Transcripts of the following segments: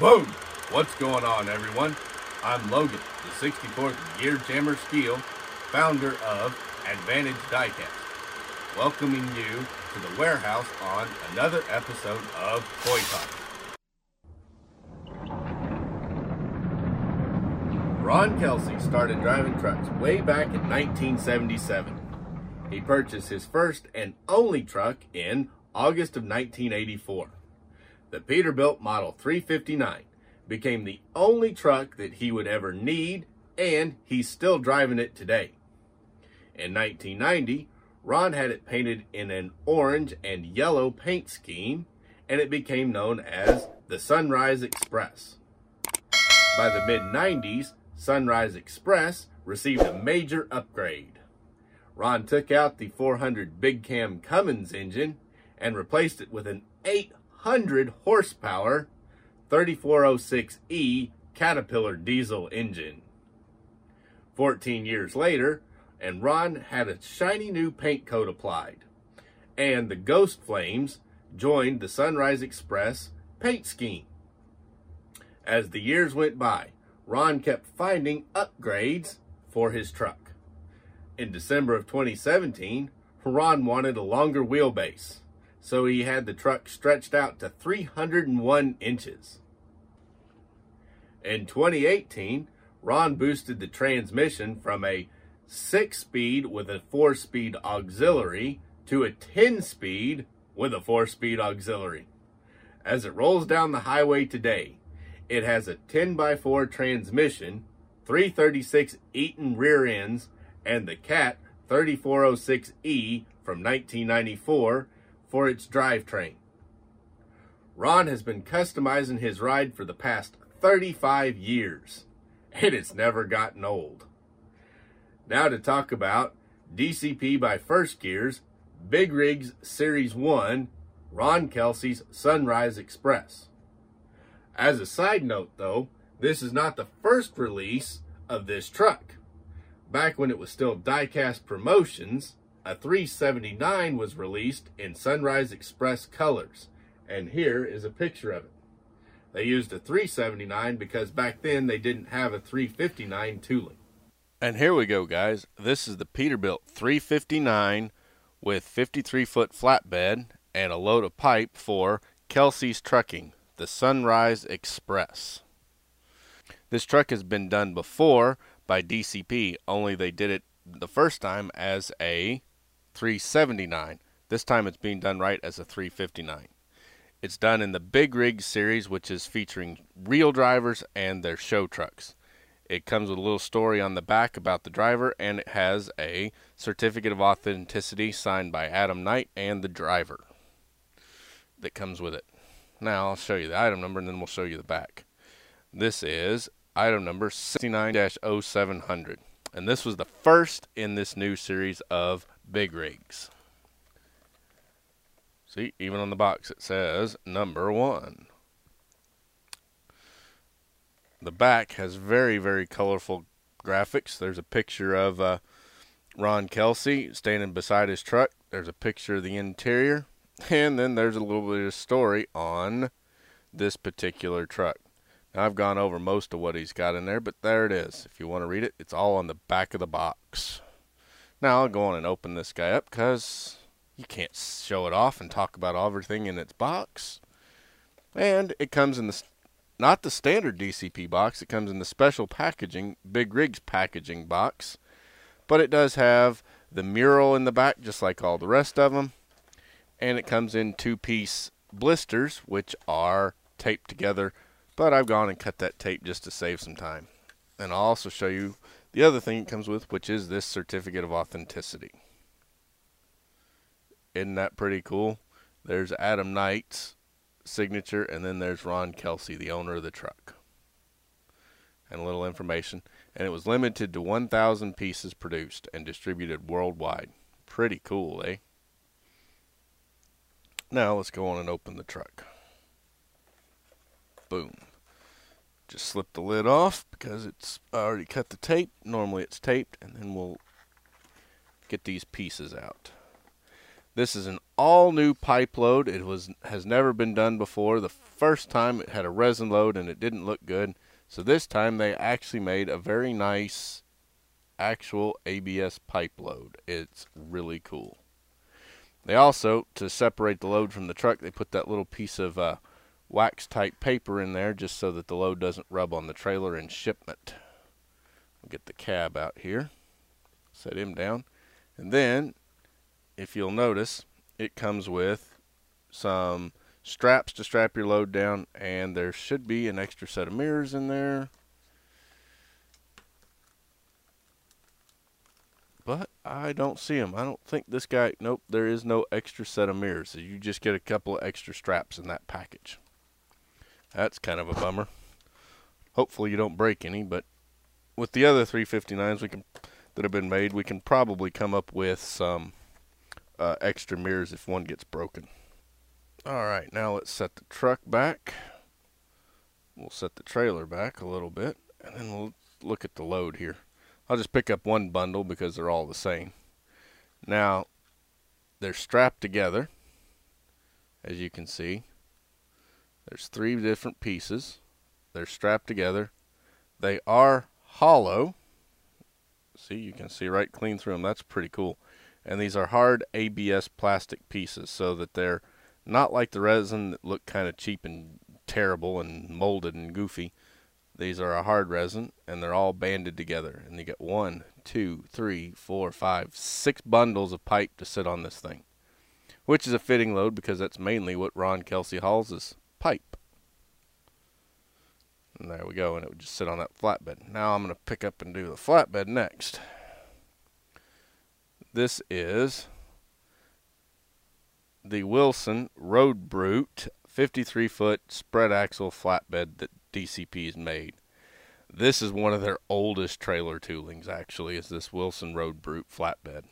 Boom! What's going on, everyone? I'm Logan, the 64th Gear Jammer Steel, founder of Advantage Diecast, welcoming you to the warehouse on another episode of Toy Talk. Ron Kelsey started driving trucks way back in 1977. He purchased his first and only truck in August of 1984. The Peterbilt Model 359 became the only truck that he would ever need, and he's still driving it today. In 1990, Ron had it painted in an orange and yellow paint scheme, and it became known as the Sunrise Express. By the mid 90s, Sunrise Express received a major upgrade. Ron took out the 400 Big Cam Cummins engine and replaced it with an 800 horsepower 3406E Caterpillar diesel engine. 14 years later, and Ron had a shiny new paint coat applied, and the Ghost Flames joined the Sunrise Express paint scheme. As the years went by, Ron kept finding upgrades for his truck. In December of 2017, Ron wanted a longer wheelbase, so he had the truck stretched out to 301 inches. In 2018, Ron boosted the transmission from a 6-speed with a 4-speed auxiliary to a 10-speed with a 4-speed auxiliary. As it rolls down the highway today, it has a 10x4 transmission, 336 Eaton rear ends, and the CAT 3406E from 1994 for its drivetrain. Ron has been customizing his ride for the past 35 years, and it's never gotten old. Now to talk about DCP by First Gears, Big Rigs Series 1, Ron Kelsey's Sunrise Express. As a side note, though, this is not the first release of this truck. Back when it was still diecast promotions, a 379 was released in Sunrise Express colors, and here is a picture of it. They used a 379 because back then they didn't have a 359 tooling. And here we go, guys. This is the Peterbilt 359 with 53 foot flatbed and a load of pipe for Kelsey's Trucking the Sunrise Express. This truck has been done before by DCP, only they did it the first time as a 379. This time it's being done right as a 359. It's done in the Big Rig series, which is featuring real drivers and their show trucks. It comes with a little story on the back about the driver, and it has a certificate of authenticity signed by Adam Knight and the driver that comes with it. Now I'll show you the item number and then we'll show you the back. This is item number 69-0700. And this was the first in this new series of big rigs. See, even on the box it says number one. The back has very, very colorful graphics. There's a picture of uh, Ron Kelsey standing beside his truck. There's a picture of the interior. And then there's a little bit of story on this particular truck. Now, I've gone over most of what he's got in there, but there it is. If you want to read it, it's all on the back of the box. Now, I'll go on and open this guy up because you can't show it off and talk about everything in its box. And it comes in the not the standard DCP box, it comes in the special packaging, Big Rigs packaging box. But it does have the mural in the back, just like all the rest of them and it comes in two piece blisters which are taped together but I've gone and cut that tape just to save some time and I'll also show you the other thing it comes with which is this certificate of authenticity. Isn't that pretty cool? There's Adam Knight's signature and then there's Ron Kelsey the owner of the truck. And a little information. And it was limited to 1,000 pieces produced and distributed worldwide. Pretty cool eh? Now let's go on and open the truck. Boom. Just slip the lid off because it's already cut the tape. Normally it's taped and then we'll get these pieces out. This is an all new pipe load. It was has never been done before. The first time it had a resin load and it didn't look good. So this time they actually made a very nice actual ABS pipe load. It's really cool. They also, to separate the load from the truck, they put that little piece of uh, wax type paper in there just so that the load doesn't rub on the trailer in shipment. We'll get the cab out here, set him down, and then if you'll notice, it comes with some straps to strap your load down, and there should be an extra set of mirrors in there. But I don't see them. I don't think this guy. Nope, there is no extra set of mirrors. You just get a couple of extra straps in that package. That's kind of a bummer. Hopefully you don't break any, but with the other 359s we can that have been made, we can probably come up with some uh, extra mirrors if one gets broken. Alright, now let's set the truck back. We'll set the trailer back a little bit, and then we'll look at the load here. I'll just pick up one bundle because they're all the same. Now, they're strapped together, as you can see. There's three different pieces. They're strapped together. They are hollow. See, you can see right clean through them. That's pretty cool. And these are hard ABS plastic pieces so that they're not like the resin that look kind of cheap and terrible and molded and goofy. These are a hard resin and they're all banded together. And you get one, two, three, four, five, six bundles of pipe to sit on this thing. Which is a fitting load because that's mainly what Ron Kelsey hauls is pipe. And there we go, and it would just sit on that flatbed. Now I'm going to pick up and do the flatbed next. This is the Wilson Road Brute 53 foot spread axle flatbed that DCP has made. This is one of their oldest trailer toolings, actually, is this Wilson Road Brute flatbed.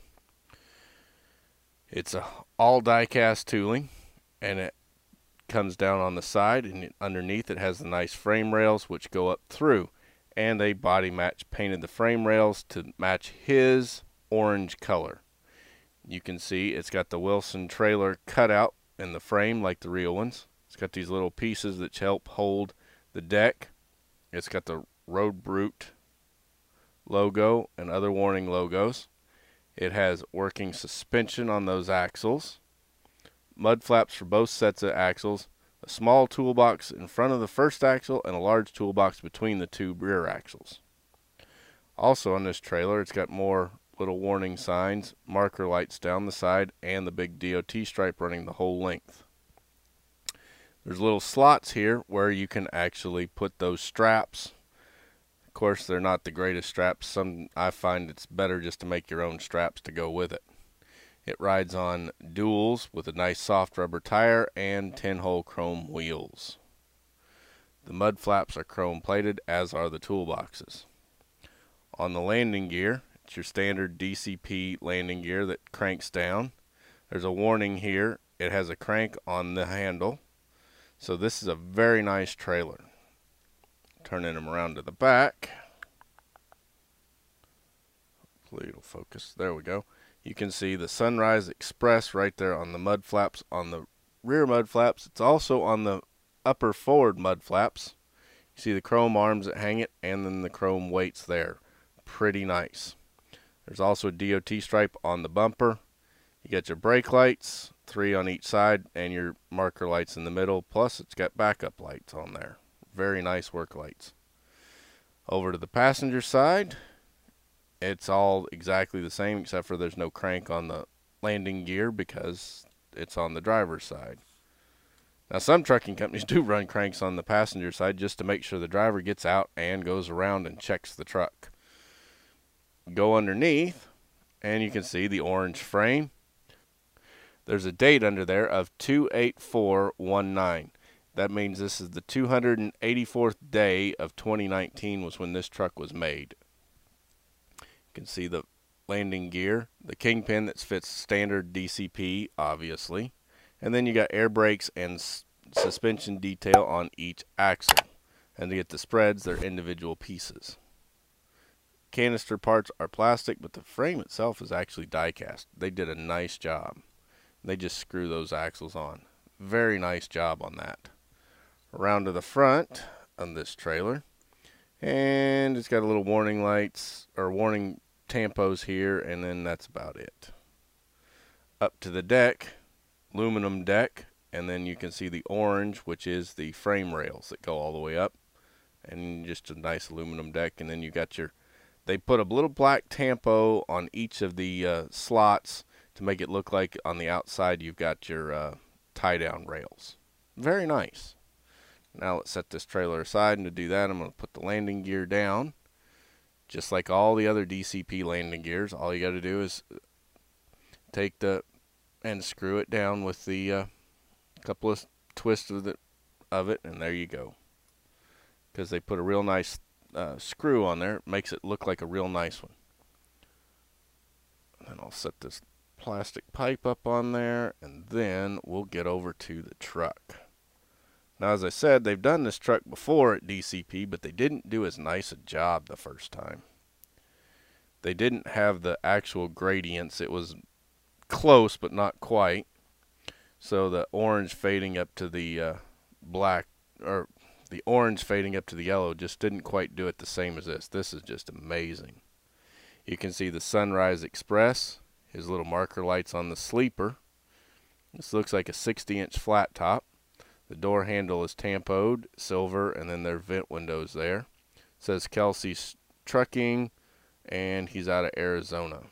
It's a all die cast tooling, and it comes down on the side, and underneath it has the nice frame rails which go up through. And they body match painted the frame rails to match his orange color. You can see it's got the Wilson trailer cut out in the frame like the real ones. It's got these little pieces that help hold the deck. It's got the Road Brute logo and other warning logos. It has working suspension on those axles, mud flaps for both sets of axles, a small toolbox in front of the first axle, and a large toolbox between the two rear axles. Also on this trailer, it's got more little warning signs, marker lights down the side, and the big DOT stripe running the whole length. There's little slots here where you can actually put those straps. Of course, they're not the greatest straps. Some I find it's better just to make your own straps to go with it. It rides on duals with a nice soft rubber tire and 10 hole chrome wheels. The mud flaps are chrome plated, as are the toolboxes. On the landing gear, it's your standard DCP landing gear that cranks down. There's a warning here. It has a crank on the handle. So this is a very nice trailer. Turning them around to the back. Hopefully it'll focus. There we go. You can see the Sunrise Express right there on the mud flaps. On the rear mud flaps, it's also on the upper forward mud flaps. You see the chrome arms that hang it and then the chrome weights there. Pretty nice. There's also a DOT stripe on the bumper. You got your brake lights, three on each side, and your marker lights in the middle. Plus, it's got backup lights on there. Very nice work lights. Over to the passenger side, it's all exactly the same except for there's no crank on the landing gear because it's on the driver's side. Now, some trucking companies do run cranks on the passenger side just to make sure the driver gets out and goes around and checks the truck go underneath and you can see the orange frame. There's a date under there of 28419. That means this is the 284th day of 2019 was when this truck was made. Can see the landing gear, the kingpin that fits standard DCP, obviously. And then you got air brakes and suspension detail on each axle. And to get the spreads, they're individual pieces canister parts are plastic, but the frame itself is actually die cast. They did a nice job. They just screw those axles on. Very nice job on that. Around to the front on this trailer. And it's got a little warning lights or warning tampos here, and then that's about it. Up to the deck, aluminum deck, and then you can see the orange, which is the frame rails that go all the way up, and just a nice aluminum deck. And then you got your, they put a little black tampo on each of the uh, slots to make it look like on the outside you've got your uh, tie down rails. Very nice. Now let's set this trailer aside, and to do that, I'm going to put the landing gear down. Just like all the other DCP landing gears, all you got to do is take the and screw it down with the uh, couple of twists of, the, of it, and there you go. Because they put a real nice uh, screw on there, it makes it look like a real nice one. And I'll set this plastic pipe up on there, and then we'll get over to the truck. Now, as I said, they've done this truck before at DCP, but they didn't do as nice a job the first time. They didn't have the actual gradients. It was close, but not quite. So the orange fading up to the uh, black, or the orange fading up to the yellow just didn't quite do it the same as this. This is just amazing. You can see the Sunrise Express, his little marker lights on the sleeper. This looks like a 60 inch flat top. The door handle is tampoed, silver, and then there are vent windows there. It says Kelsey's Trucking, and he's out of Arizona.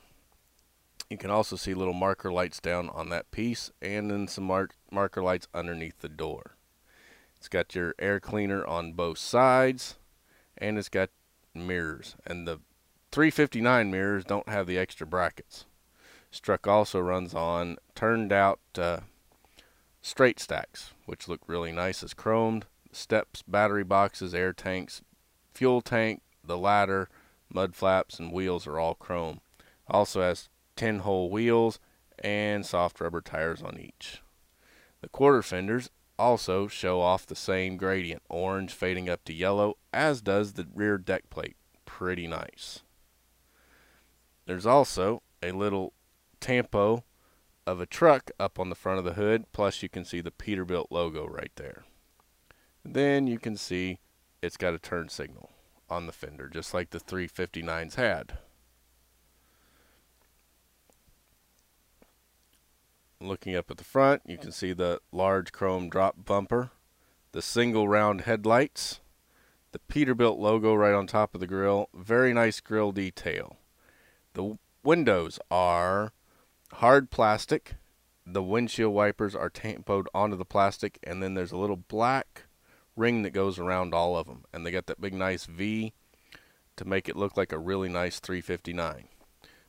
You can also see little marker lights down on that piece, and then some mar marker lights underneath the door. It's got your air cleaner on both sides, and it's got mirrors. And the 359 mirrors don't have the extra brackets. This truck also runs on turned out uh, straight stacks, which look really nice as chromed. Steps, battery boxes, air tanks, fuel tank, the ladder, mud flaps, and wheels are all chrome. Also has 10 hole wheels and soft rubber tires on each. The quarter fenders also show off the same gradient, orange fading up to yellow, as does the rear deck plate. Pretty nice. There's also a little tampo of a truck up on the front of the hood, plus you can see the Peterbilt logo right there. Then you can see it's got a turn signal on the fender, just like the 359s had. Looking up at the front, you can see the large chrome drop bumper, the single round headlights, the Peterbilt logo right on top of the grill. Very nice grill detail. The windows are hard plastic. The windshield wipers are tampoed onto the plastic, and then there's a little black ring that goes around all of them. And they got that big nice V to make it look like a really nice 359.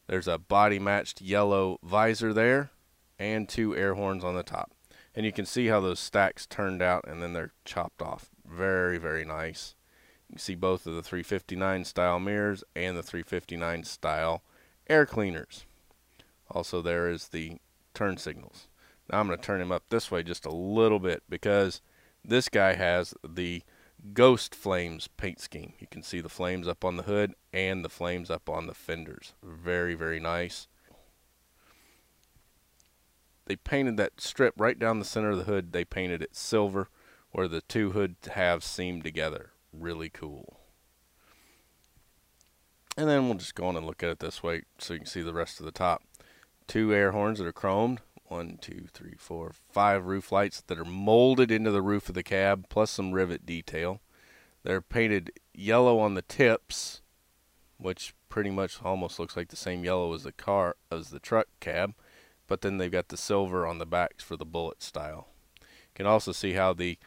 There's a body matched yellow visor there and two air horns on the top. And you can see how those stacks turned out and then they're chopped off. Very, very nice. You can see both of the 359 style mirrors and the 359 style air cleaners. Also, there is the turn signals. Now I'm going to turn him up this way just a little bit because this guy has the Ghost Flames paint scheme. You can see the flames up on the hood and the flames up on the fenders. Very, very nice. They painted that strip right down the center of the hood. They painted it silver where the two hood halves seam together. Really cool. And then we'll just go on and look at it this way so you can see the rest of the top two air horns that are chromed. One, two, three, four, five roof lights that are molded into the roof of the cab, plus some rivet detail. They're painted yellow on the tips, which pretty much almost looks like the same yellow as the car as the truck cab, but then they've got the silver on the backs for the bullet style. You can also see how the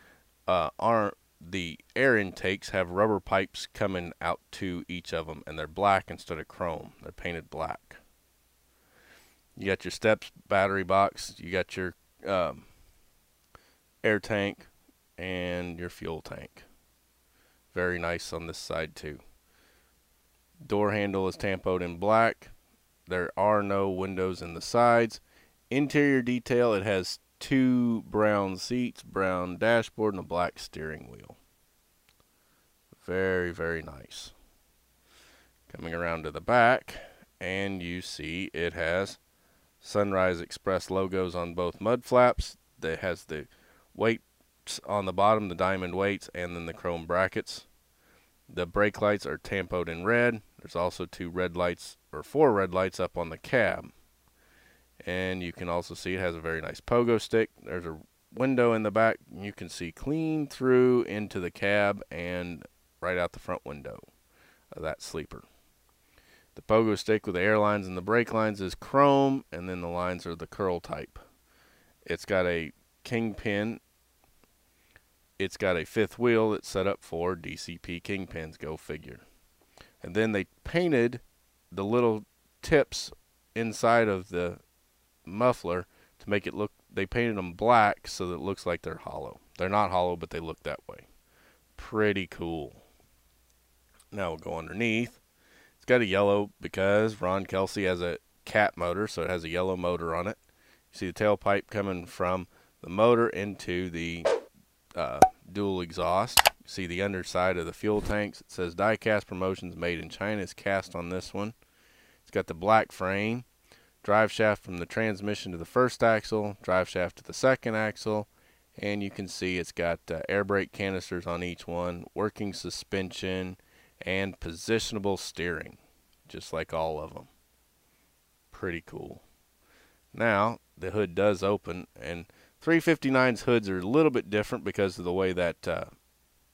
uh, arm, the air intakes have rubber pipes coming out to each of them, and they're black instead of chrome. They're painted black. You got your steps battery box. You got your um, air tank and your fuel tank. Very nice on this side too. Door handle is tampoed in black. There are no windows in the sides. Interior detail, it has two brown seats, brown dashboard, and a black steering wheel. Very, very nice. Coming around to the back, and you see it has Sunrise Express logos on both mud flaps. That has the weights on the bottom, the diamond weights, and then the chrome brackets. The brake lights are tampoed in red. There's also two red lights or four red lights up on the cab. And you can also see it has a very nice pogo stick. There's a window in the back. You can see clean through into the cab and right out the front window of that sleeper. The pogo stick with the air lines and the brake lines is chrome, and then the lines are the curl type. It's got a kingpin. It's got a fifth wheel that's set up for DCP kingpins, go figure. And then they painted the little tips inside of the muffler to make it look, they painted them black so that it looks like they're hollow. They're not hollow, but they look that way. Pretty cool. Now we'll go underneath. Got a yellow because Ron Kelsey has a cat motor, so it has a yellow motor on it. You see the tailpipe coming from the motor into the uh, dual exhaust. You see the underside of the fuel tanks. It says diecast promotions made in China is cast on this one. It's got the black frame, drive shaft from the transmission to the first axle, drive shaft to the second axle, and you can see it's got uh, air brake canisters on each one, working suspension, and positionable steering, just like all of them. Pretty cool. Now, the hood does open, and 359's hoods are a little bit different because of the way that uh,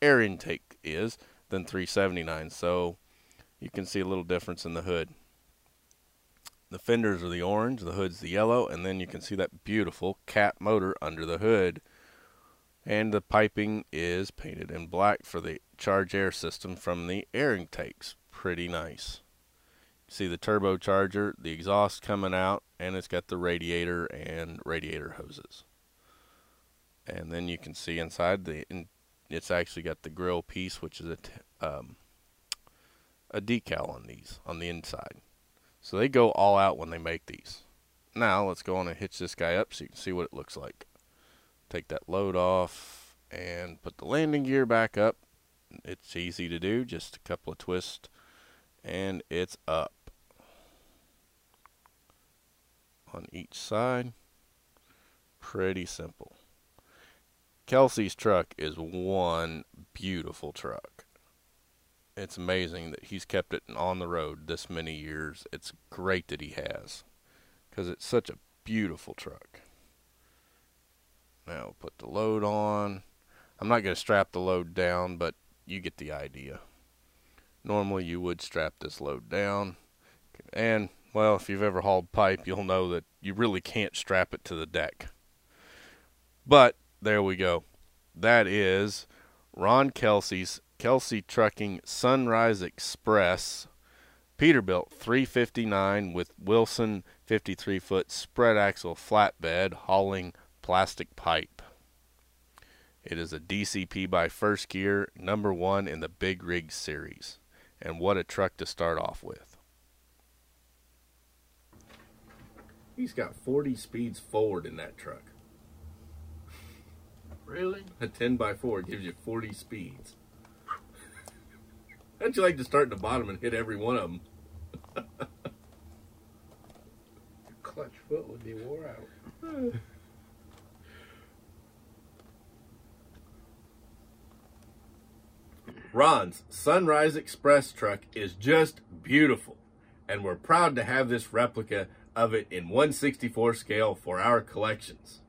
air intake is than 379, so you can see a little difference in the hood. The fenders are the orange, the hood's the yellow, and then you can see that beautiful cat motor under the hood. And the piping is painted in black for the charge air system from the air intakes. Pretty nice. See the turbocharger, the exhaust coming out, and it's got the radiator and radiator hoses. And then you can see inside the, it's actually got the grill piece, which is a, um, a decal on these on the inside. So they go all out when they make these. Now let's go on and hitch this guy up so you can see what it looks like. Take that load off and put the landing gear back up. It's easy to do, just a couple of twists and it's up on each side. Pretty simple. Kelsey's truck is one beautiful truck. It's amazing that he's kept it on the road this many years. It's great that he has because it's such a beautiful truck. Now put the load on. I'm not going to strap the load down, but you get the idea. Normally you would strap this load down. And, well, if you've ever hauled pipe, you'll know that you really can't strap it to the deck. But there we go. That is Ron Kelsey's Kelsey Trucking Sunrise Express Peterbilt 359 with Wilson 53 foot spread axle flatbed hauling plastic pipe. It is a DCP by First Gear, number one in the Big Rig series. And what a truck to start off with. He's got 40 speeds forward in that truck. Really? A 10 by 4 gives you 40 speeds. How'd you like to start at the bottom and hit every one of them? Your clutch foot would be wore out. Ron's Sunrise Express truck is just beautiful, and we're proud to have this replica of it in 164 scale for our collections.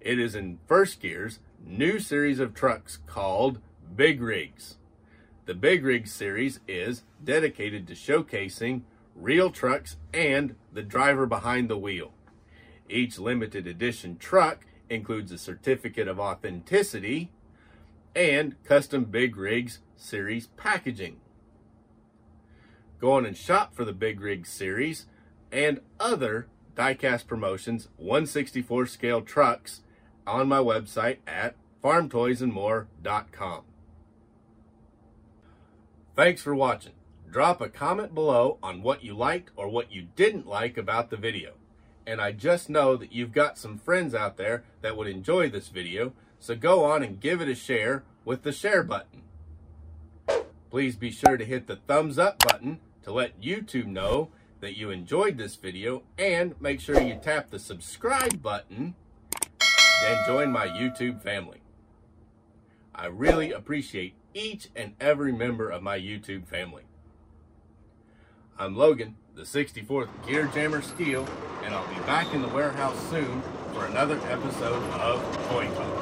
It is in First Gear's new series of trucks called Big Rigs. The Big Rig series is dedicated to showcasing real trucks and the driver behind the wheel. Each limited edition truck includes a certificate of authenticity and custom Big Rigs series packaging. Go on and shop for the Big Rigs series and other diecast promotions 164 scale trucks on my website at farmtoysandmore.com. Thanks for watching. Drop a comment below on what you liked or what you didn't like about the video. And I just know that you've got some friends out there that would enjoy this video, so go on and give it a share with the share button. Please be sure to hit the thumbs up button to let YouTube know that you enjoyed this video and make sure you tap the subscribe button and join my YouTube family. I really appreciate each and every member of my YouTube family. I'm Logan, the 64th Gear Jammer Steel, and I'll be back in the warehouse soon for another episode of Toy Talk.